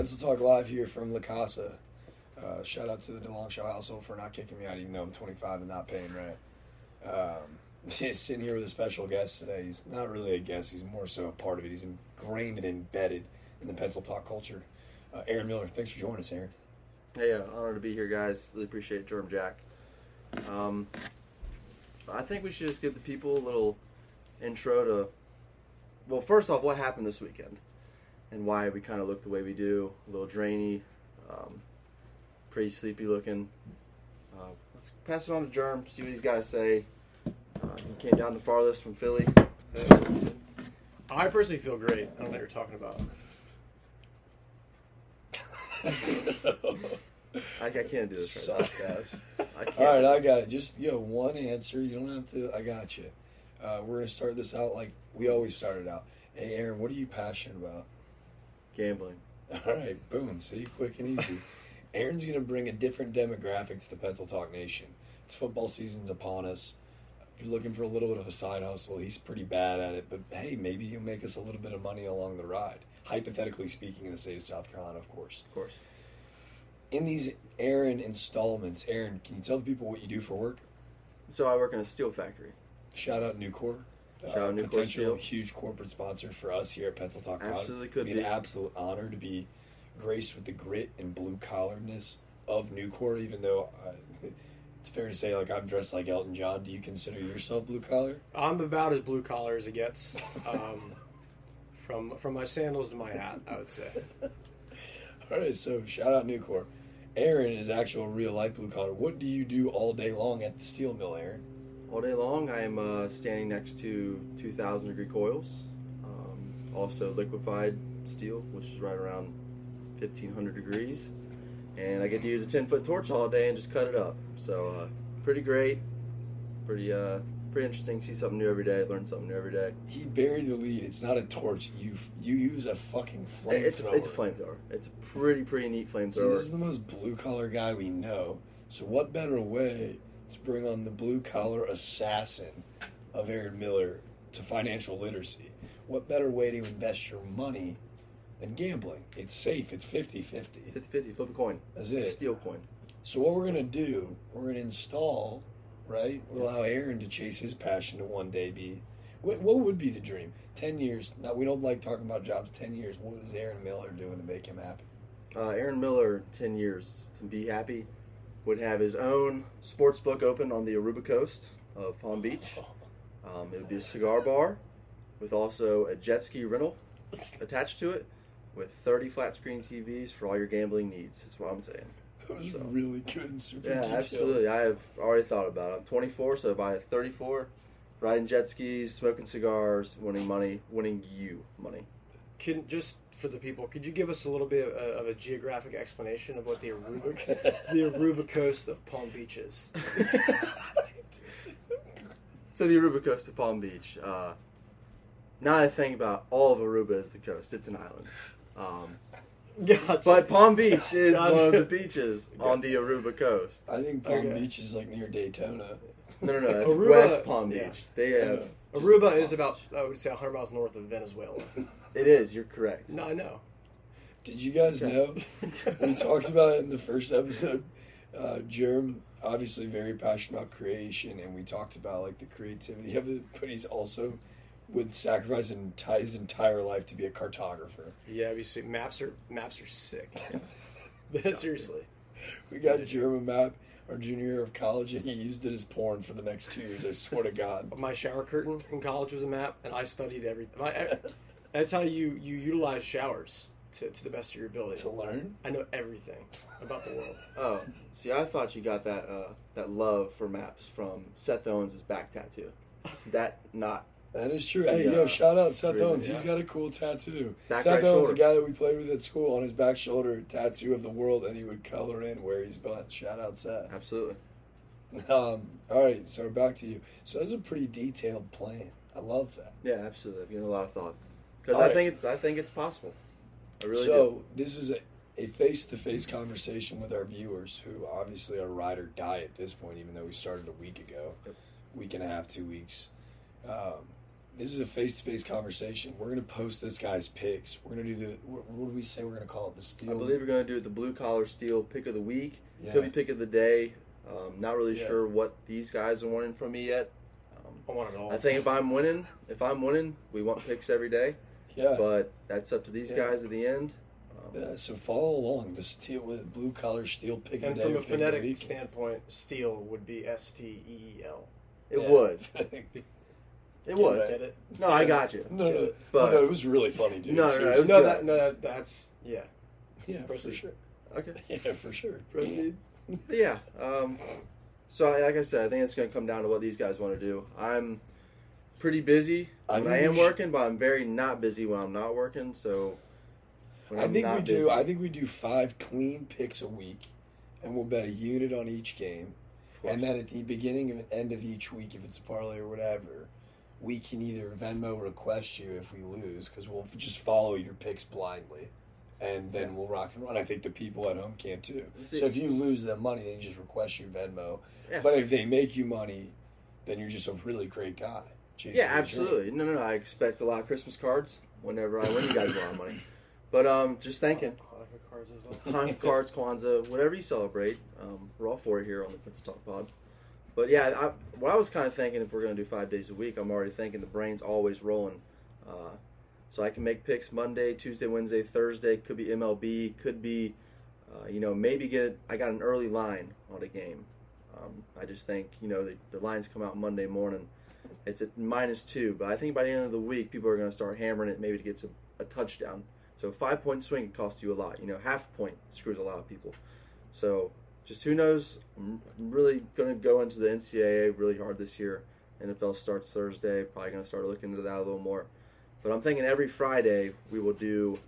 Pencil Talk Live here from La Casa. Uh, shout out to the DeLongchamp household for not kicking me out, even though I'm 25 and not paying rent. Um, sitting here with a special guest today. He's not really a guest; he's more so a part of it. He's ingrained and embedded in the Pencil Talk culture. Uh, Aaron Miller, thanks for joining us, Aaron. Hey, uh, honored to be here, guys. Really appreciate Germ Jack. Um, I think we should just give the people a little intro to. Well, first off, what happened this weekend, and why we kind of look the way we do. A little drainy, um, pretty sleepy looking. Uh, let's pass it on to Germ. See what he's got to say. Uh, he came down the farthest from Philly. I personally feel great. I don't know what you're talking about. I, I can't do this right Suck now. ass. I can't. All right, I got it. Just you know, one answer. You don't have to. I got you. Uh, we're gonna start this out like we always started out. Hey, Aaron, what are you passionate about? Gambling. All right, boom. See, quick and easy. Aaron's going to bring a different demographic to the Pencil Talk Nation. It's football season's upon us. If you're looking for a little bit of a side hustle, he's pretty bad at it, but hey, maybe he'll make us a little bit of money along the ride. Hypothetically speaking, in the state of South Carolina, of course. Of course. In these Aaron installments, Aaron, can you tell the people what you do for work? So I work in a steel factory. Shout out Nucor. Shout out Nucor potential huge corporate sponsor for us here at Pencil Talk Pod. Absolutely could be. an absolute honor to be graced with the grit and blue collaredness of Nucor. Even though uh, it's fair to say, like I'm dressed like Elton John. Do you consider yourself blue collar? I'm about as blue collar as it gets. Um, from from my sandals to my hat, I would say. All right, so shout out Nucor. Aaron is actual real life blue collar. What do you do all day long at the steel mill, Aaron? All day long, I am uh, standing next to 2,000 degree coils. Um, also, liquefied steel, which is right around 1,500 degrees. And I get to use a 10 foot torch all day and just cut it up. So, uh, pretty great. Pretty, uh, pretty interesting. See something new every day. Learn something new every day. He buried the lead. It's not a torch. You you use a fucking flamethrower. It's, it's a flamethrower. It's a pretty, pretty neat See, this is the most blue collar guy we know. So, what better way to bring on the blue collar assassin of Aaron Miller to financial literacy? What better way to invest your money than gambling? It's safe, it's 50 50. 50 50, flip a coin. That's it. Steel coin. So, what we're going to do, we're going to install, right? We'll allow Aaron to chase his passion to one day be. What, what would be the dream? 10 years. Now, we don't like talking about jobs. 10 years. What is Aaron Miller doing to make him happy? Uh, Aaron Miller, 10 years to be happy, would have his own sports book open on the Aruba coast of Palm Beach. Um, it would be a cigar bar with also a jet ski rental attached to it with 30 flat screen TVs for all your gambling needs, That's what I'm saying. That was So- really good and super Yeah, detailed. absolutely. I have already thought about it. I'm 24, so by 34, riding jet skis, smoking cigars, winning money, winning you money. Can just for the people, could you give us a little bit of a, of a geographic explanation of what the Aruba the Aruba coast of Palm Beach is? So the Aruba coast of Palm Beach. Uh, now I think about all of Aruba is the coast. It's an island. Um, Gotcha. but Palm Beach is Gotcha. one of the beaches on the Aruba coast. I think Palm Okay. Beach is like near Daytona. No, no, no. That's Aruba- West Palm Beach. yeah. They have. Aruba Palm is about I would say 100 miles north of Venezuela. It is. You're correct. No, I know. Did you guys know? we talked about it in the first episode. Uh, Germ, obviously very passionate about creation, and we talked about like the creativity of it, but he's also would sacrifice and tie his entire life to be a cartographer. Yeah, it'd be sweet. Maps are maps are sick. Seriously. We got Germ a map our junior year of college, and he used it as porn for the next two years. I swear to God. My shower curtain in college was a map, and I studied everything. I, that's how you you utilize showers to, to the best of your ability. To learn, I know everything about the world. Oh, see, I thought you got that uh, that love for maps from Seth Owens' back tattoo. Is that not? That is true. Hey, Yeah. yo, shout out Seth Really, Owens. He's yeah. got a cool tattoo. Back Seth right Owens, shoulder. a guy that we played with at school, on his back shoulder, tattoo of the world, and he would color in where he's been. Shout out Seth. Absolutely. Um, all right, so back to you. So that's a pretty detailed plan. I love that. Yeah, absolutely. I've given a lot of thought because I right. think it's I think it's possible. I really so this is a, a face-to-face conversation with our viewers, who obviously are ride or die at this point, even though we started a week ago, Yep. week and a half, two weeks. Um, this is a face-to-face conversation. We're gonna post this guy's picks. We're gonna do the what, what do we say? We're gonna call it the steel. I believe we're going to do it the blue collar steel pick of the week. Yeah. Could be pick of the day. Um, not really Yeah. sure what these guys are wanting from me yet. Um, I want it all. I think if I'm winning, if I'm winning, we want picks every day. yeah. But that's up to these Yeah. guys at the end. Um, Yeah, so follow along. The steel with blue collar steel pick and of the from day a or pick of the phonetic week. standpoint, steel would be S T E E L. It Yeah. would. It Get would. it. Get it? No, I got you. No, no, But- no, it was really funny, dude. No, no, no, it Seriously. was No, good. that, no, that, that's yeah. yeah, for Proceed. sure. Okay. Yeah, for sure. Proceed. But yeah. Um, so I- like I said, I think it's going to come down to what these guys want to do. I'm pretty busy I when think I am working, but I'm very not busy when I'm not working. So when I I'm think we not do. I think we do five clean picks a week, and we'll bet a unit on each game. And then at the beginning and end of each week, if it's a parlay or whatever, we can either Venmo request you if we lose, because we'll just follow your picks blindly, and then Yeah. we'll rock and run. I think the people at home can too. See- so if you lose them money, they just request you Venmo. Yeah. But if they make you money, then you're just a really great guy. chasing Yeah, absolutely. No, no, no. I expect a lot of Christmas cards whenever I win you guys a lot of money. But um, just thinking, Hanukkah cards as well. Hanukkah cards, Kwanzaa, whatever you celebrate, um, we're all for it here on the Pencil Talk Pod. But yeah, I, what I was kind of thinking, if we're going to do five days a week, I'm already thinking the brain's always rolling. Uh, so I can make picks Monday, Tuesday, Wednesday, Thursday. Could be MLB. Could be, uh, you know, maybe get. I got an early line on a game. Um, I just think you know the, the lines come out Monday morning. It's at minus two, but I think by the end of the week, people are going to start hammering it maybe to get to a touchdown. So five point swing costs you a lot. You know, half point screws a lot of people. So just who knows? I'm I'm really going to go into the NCAA really hard this year. NFL starts Thursday. Probably going to start looking into that a little more. But I'm thinking every Friday we will do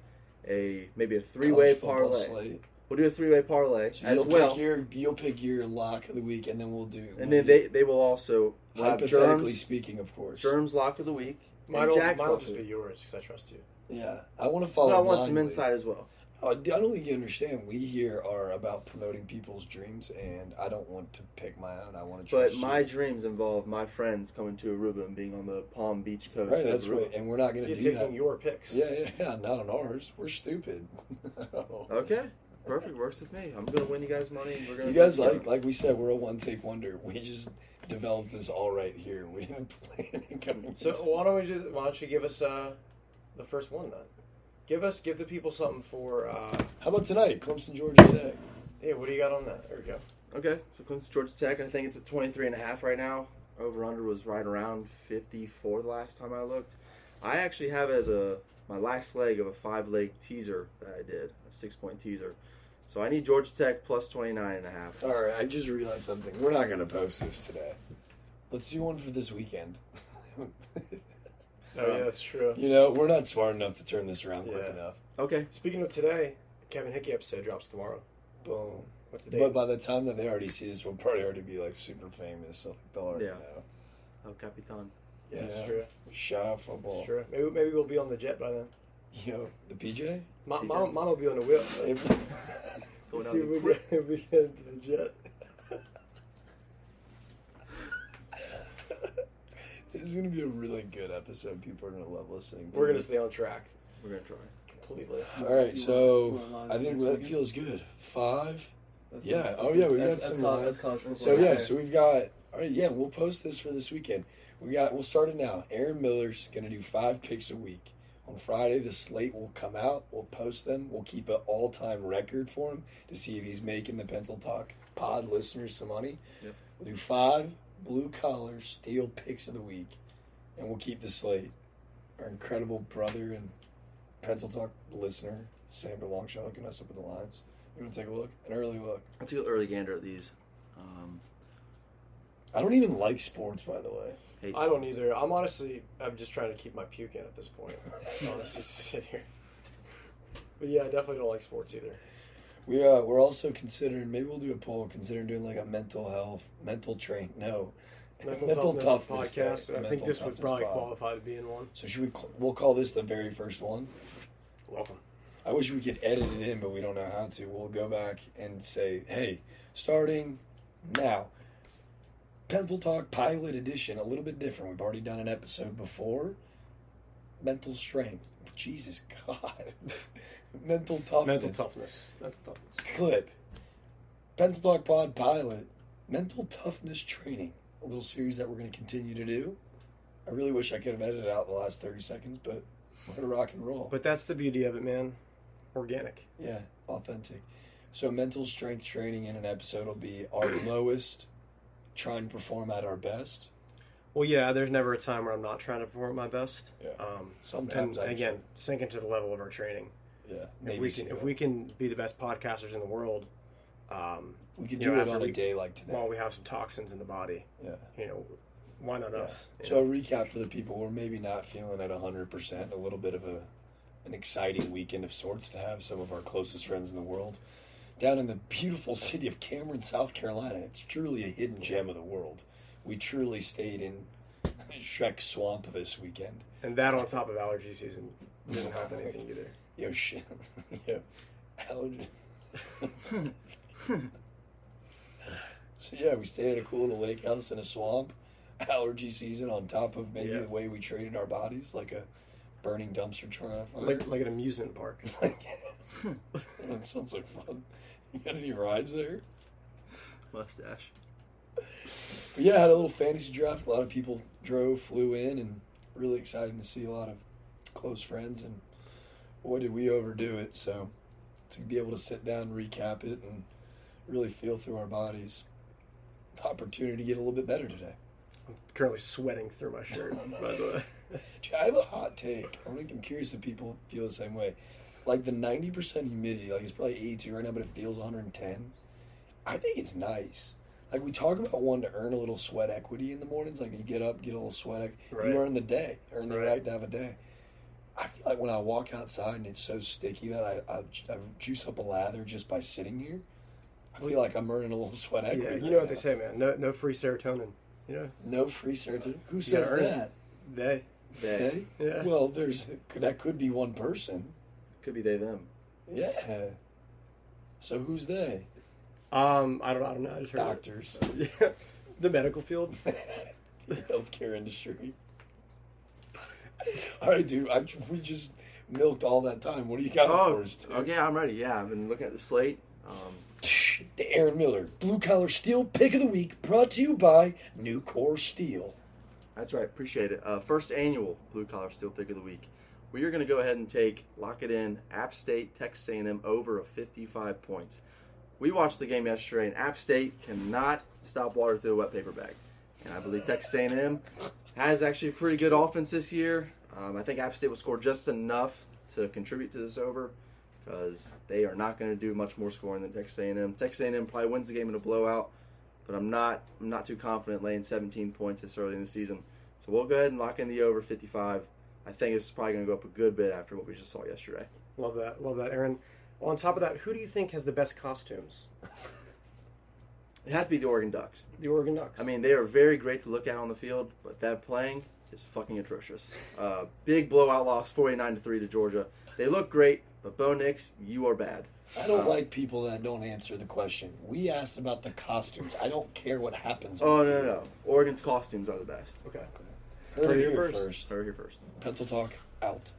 a maybe a three way parlay. slate. We'll do a three way parlay So as you'll well. pick your you'll pick your lock of the week, and then we'll do. and then they they will also we'll have hypothetically germs, speaking, of course. germs lock of the week. Mine and will, mine will lock just be yours because I trust you. Yeah, I want to follow. But I want some blindly. insight as well. Oh, I don't think you understand. We here are about promoting people's dreams, and I don't want to pick my own. I want to. But my you. dreams involve my friends coming to Aruba and being on the Palm Beach coast. right, that's Aruba. right, and we're not going to You're do taking that. your picks. Yeah, yeah, yeah, not on ours. We're stupid. Okay, perfect. Works with me. I'm gonna win you guys money. And we're gonna You guys do it like, like we said, we're a one take wonder. We just developed this all right here. We didn't plan on coming. So why don't we do? Why don't you give us uh, the first one then? Give us, give the people something for. Uh, How about tonight, Clemson, Georgia Tech? hey, what do you got on that? There we go. Okay, so Clemson Georgia Tech. I think it's at 23 and a half right now. Over under was right around 54 the last time I looked. I actually have it as a my last leg of a five leg teaser that I did, a six point teaser. So I need Georgia Tech plus 29 and a half. All right, I just realized something. We're not going to post this today. Let's do one for this weekend. Oh yeah, that's true. you know, we're not smart enough to turn this around quick enough. Okay, Speaking of today, Kevin Hickey episode drops tomorrow. Boom. What's the date? But by the time that they already see this, we'll probably already be like super famous. So they'll already Yeah. know. El Capitan. Yeah. That's true. Shout out football. That's true. Maybe maybe we'll be on the jet by then. Yo, the PJ? Ma- TJ. mom, mom will be on the wheel. Going See if we, the- get, if we get into the jet. This is gonna be a really good episode. People are gonna love listening. To We're gonna it. stay on track We're gonna try. completely. All right, so want- you want lines I think that weekend? feels good. Five. That's Yeah. that's- Oh, yeah, we got that's- some That's college, uh, that's college football. So yeah, right so we've got. All right, yeah, we'll post this for this weekend. We got. We'll start it now. Aaron Miller's gonna do five picks a week. On Friday, the slate will come out. We'll post them. We'll keep an all-time record for him to see if he's making the Pencil Talk pod listeners some money. Yep. We'll do five blue collar steel picks of the week, and we'll keep the slate. Our incredible brother and Pencil Talk listener, Sandra Longshot, hooking us up with the lines. You want to take a look? An early look. I took an early gander at these. Um, I don't even like sports, by the way. hate I don't either. I'm honestly, I'm just trying to keep my puke in at this point. honestly, just sit here. But yeah, I definitely don't like sports either. We uh, we're also considering maybe we'll do a poll considering doing like a mental health, mental train. No, Mental, toughness, podcast. day, I think this would probably pod. qualify to be in one. So should we? We'll call this the very first one. Welcome. I wish we could edit it in, but we don't know how to. We'll go back and say, hey, starting now. Pencil Talk Pilot Edition, a little bit different. We've already done an episode before. Mental strength. Jesus God. Mental toughness. Mental toughness. Mental toughness. Clip. Pencil Talk Pod Pilot. Mental toughness training. A little series that we're going to continue to do. I really wish I could have edited out the last 30 seconds, but we're going to rock and roll. But that's the beauty of it, man. Organic. Yeah, authentic. So mental strength training in an episode will be our lowest, trying to perform at our best. Well, yeah, there's never a time where I'm not trying to perform my best. Yeah. Um, Sometimes and actually. again, sink into the level of our training. Yeah, If we can, if we can be the best podcasters in the world, um, we could you do know, it after on a we- day like today. while we have some toxins in the body, yeah. you know, why not us? you So a recap for the people who are maybe not feeling at hundred percent. A little bit of a an exciting weekend of sorts to have some of our closest friends in the world down in the beautiful city of Cameron, South Carolina. It's truly a hidden gem of the world. We truly stayed in Shrek Swamp this weekend. and that on top of allergy season didn't help anything either. Yo, shit. Yo, allergy. so, yeah, we stayed at a cool little lake house in a swamp. Allergy season on top of maybe Yeah. the way we traded our bodies, like a burning dumpster try fire. Like like an amusement park. that sounds like fun. You got any rides there? Mustache. But yeah, I had a little fantasy draft. A lot of people drove, flew in, and really excited to see a lot of close friends. And boy, did we overdo it! So to be able to sit down and recap it and really feel through our bodies, the opportunity to get a little bit better today. I'm currently sweating through my shirt, by the way. I have a hot take. I'm, I'm curious if people feel the same way. Like the 90% humidity, like it's probably 82 right now, but it feels 110. I think it's nice. Like we talk about wanting to earn a little sweat equity in the mornings. Like you get up, get a little sweat. equity. Right. You earn the day, earn the Right. right to have a day. I feel like when I walk outside and it's so sticky that I, I, I juice up a lather just by sitting here. I feel like I'm earning a little sweat equity. yeah, you right know what now. they say, man. No no free serotonin. You know No free serotonin. Who gotta says earn that? they. They. They? Yeah. Well, there's that could be one person. Could be they them. Yeah. So who's they? Um, I don't I don't know. I just heard it. Doctors. Yeah, the medical field. the healthcare industry. All right, dude. I, we just milked all that time. What do you got Oh, for us? dude? okay, I'm ready. Yeah, I've been looking at the slate. Um, The Aaron Miller Blue Collar Steel Pick of the Week, brought to you by Nucor Steel. That's right. Appreciate it. Uh, first annual Blue Collar Steel Pick of the Week. We are going to go ahead and take lock it in. App State Texas A&M over of 55 points. We watched the game yesterday, and App State cannot stop water through a wet paper bag. And I believe Texas A&M has actually a pretty good offense this year. Um, I think App State will score just enough to contribute to this over because they are not going to do much more scoring than Texas A&M. Texas A&M probably wins the game in a blowout, but I'm not I'm not too confident laying 17 points this early in the season. So we'll go ahead and lock in the over 55. I think it's probably going to go up a good bit after what we just saw yesterday. Love that. Love that, Aaron. Well, on top of that, who do you think has the best costumes? It has to be the Oregon Ducks. The Oregon Ducks. I mean, they are very great to look at on the field, but that playing is fucking atrocious. Uh, big blowout loss, 49 to three to Georgia. They look great, but Bo Nix, you are bad. I don't like people that don't answer the question. We asked about the costumes. I don't care what happens. Oh no no no! Oregon's costumes are the best. okay. Heard Heard it it here first. first. Heard here first. Pencil Talk out.